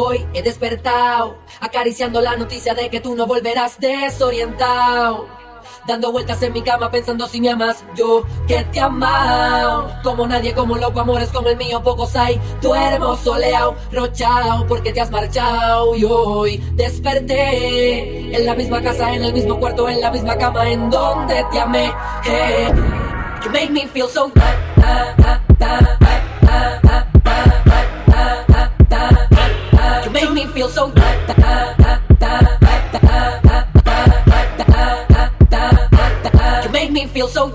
Hoy he despertado, acariciando la noticia de que tú no volverás desorientado. Dando vueltas en mi cama pensando si me amas, yo que te amado. Como nadie, como loco, amores como el mío, pocos hay. Duermo soleado, rochao, porque te has marchado. Y hoy desperté en la misma casa, en el mismo cuarto, en la misma cama, en donde te amé. Hey, you make me feel so. Da, feel so You make me feel so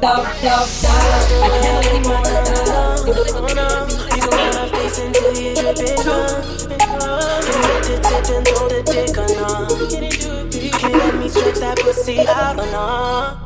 dog, dog, dog. I can't let him on. You gon' this you Can you let me stretch that pussy out or not?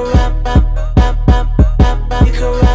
can rap, rap, rap, rap, rap, you can rap.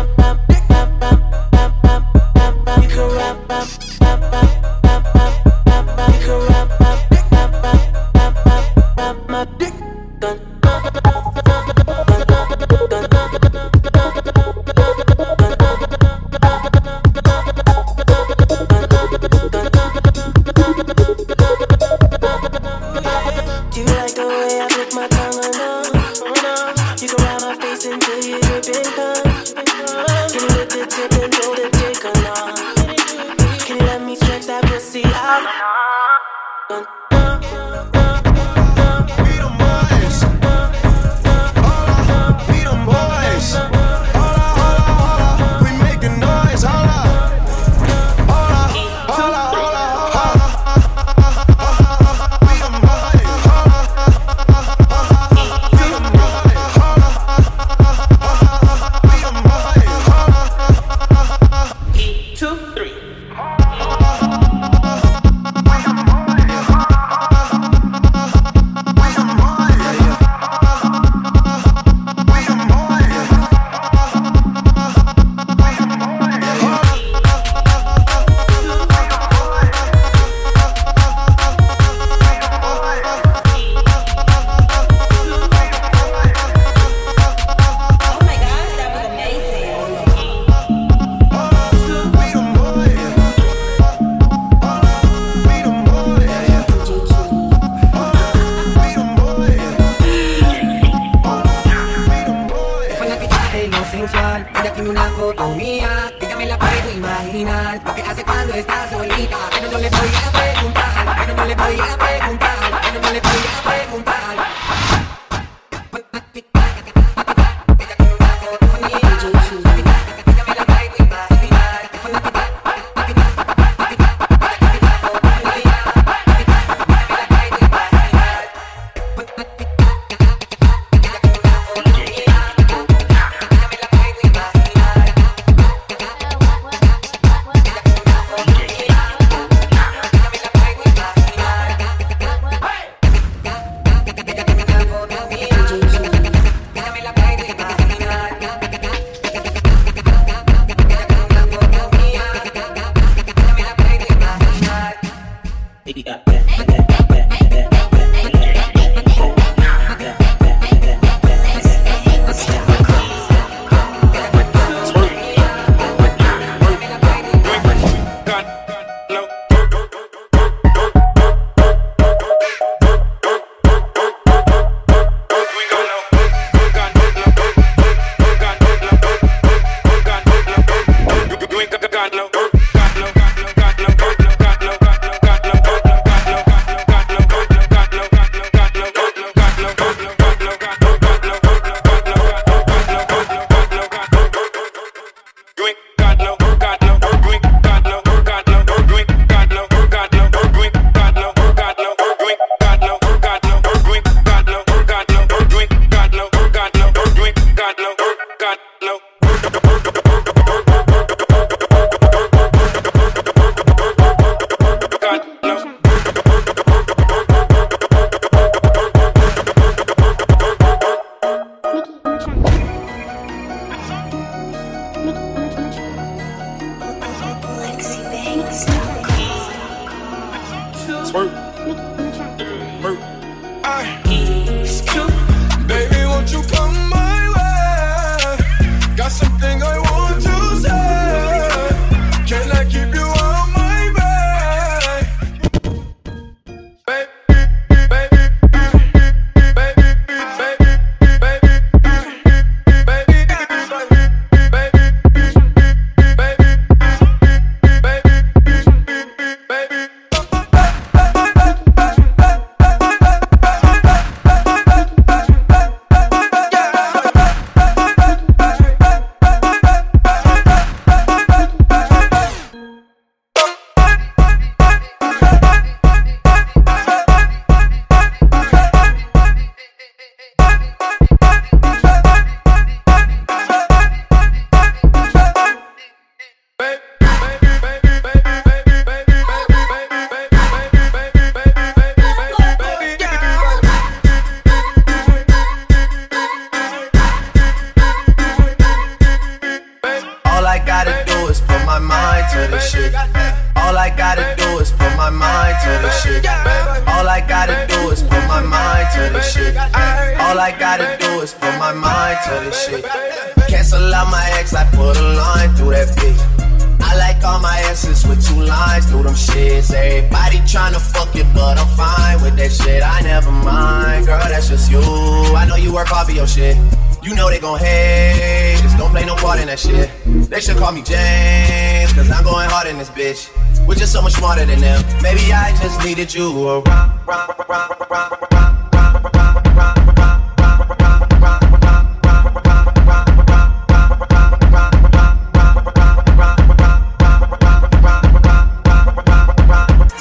gon' hate. Just don't play no part in that shit. They should call me James, cause I'm going hard in this bitch. We're just so much smarter than them. Maybe I just needed you around.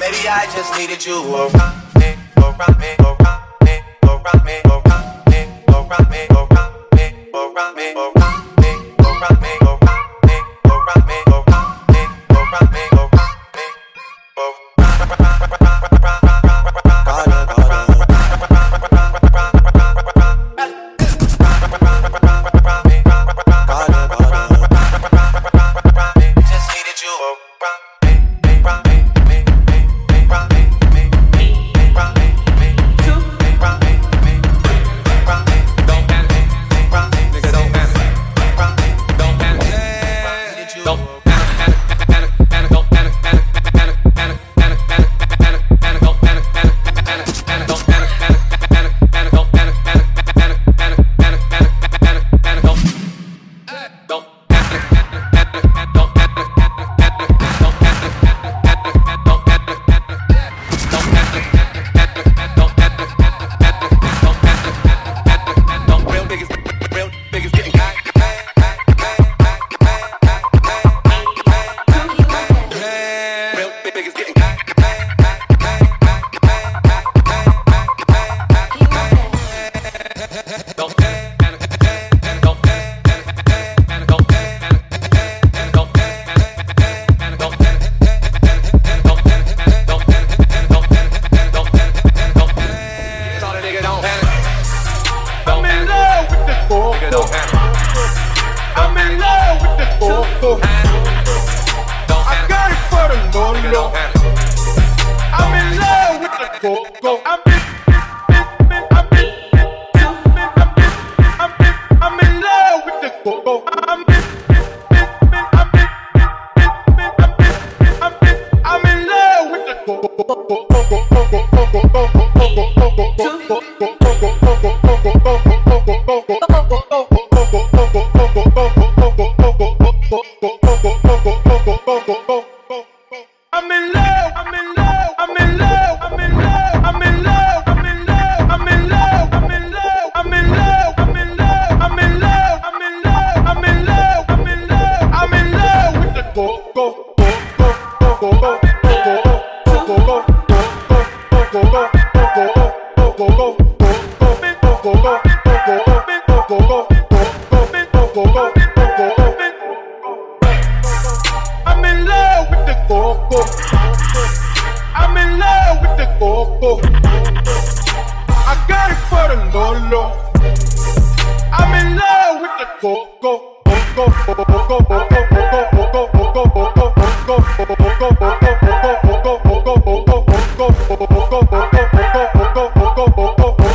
Maybe I just needed you around. I'm in love with the go-go. I'm in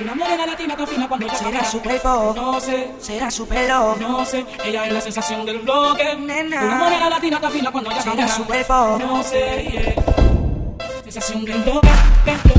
Una morena latina tan fina cuando Será su cuerpo, no sé. Será su eh, pelo, no sé. Ella es la sensación del bloque. Una morena latina tan fina cuando Será su cuerpo, no sé. Yeah. Sensación del bloque.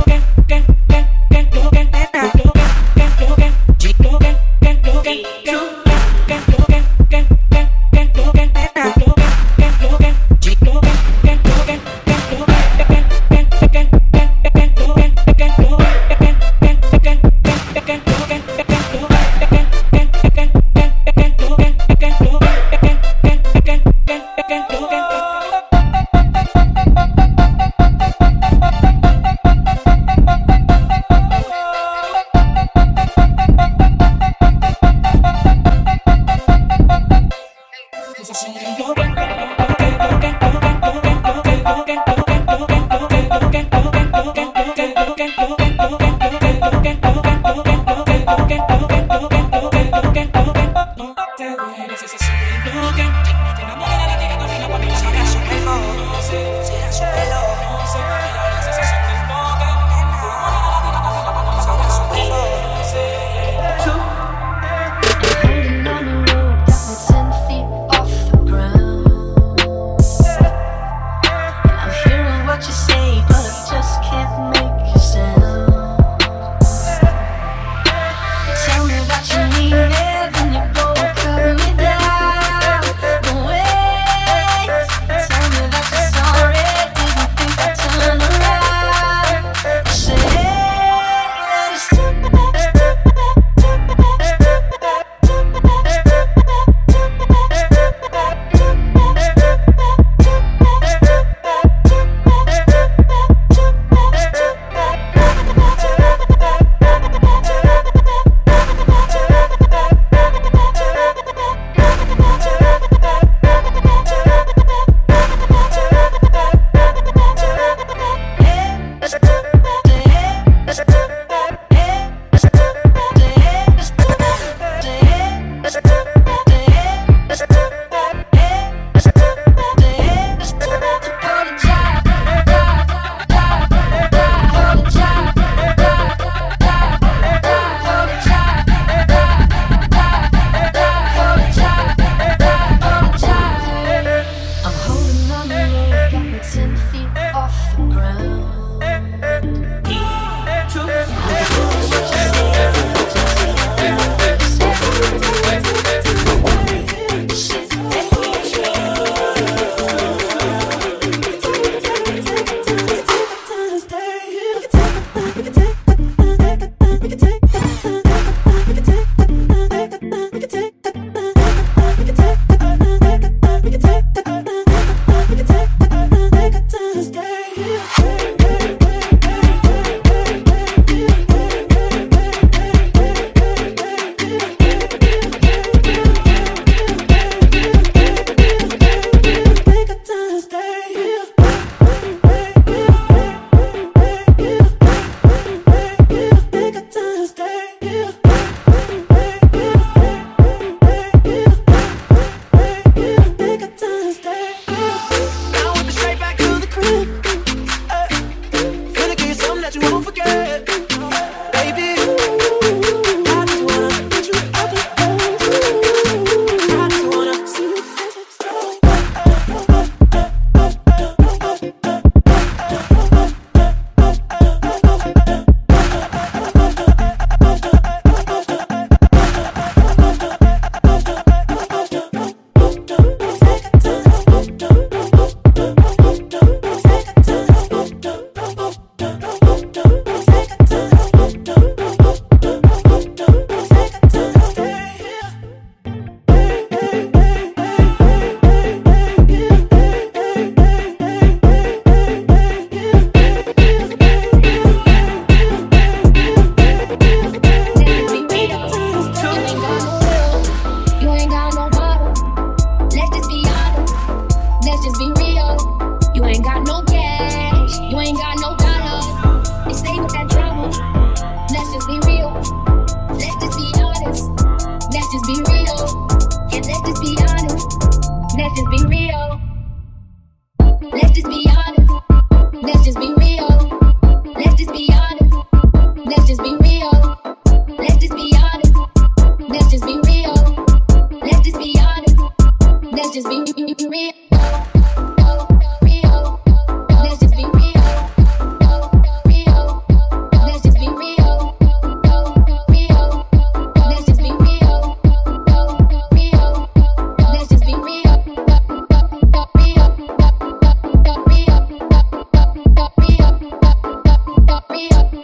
We up.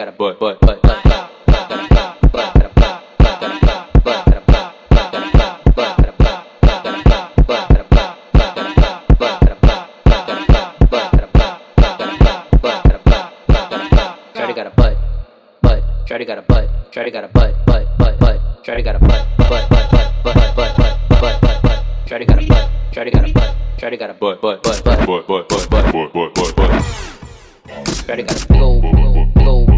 Got a butt, but butt, got a butt, but the buttons, but we have butt, got a butt. Shorty got a butt, but to the butt. Shorty got a butt, Shorty got a butt, butt, butt, butt. Shorty got a butt, but butt, butt, butt, butt, butt, butt, butt, butt, butt. Shorty got a butt, Shorty got a butt, Shorty got a butt, butt, butt, butt, butt, butt, butt, butt, butt, butt, butt. Shorty got a big old, big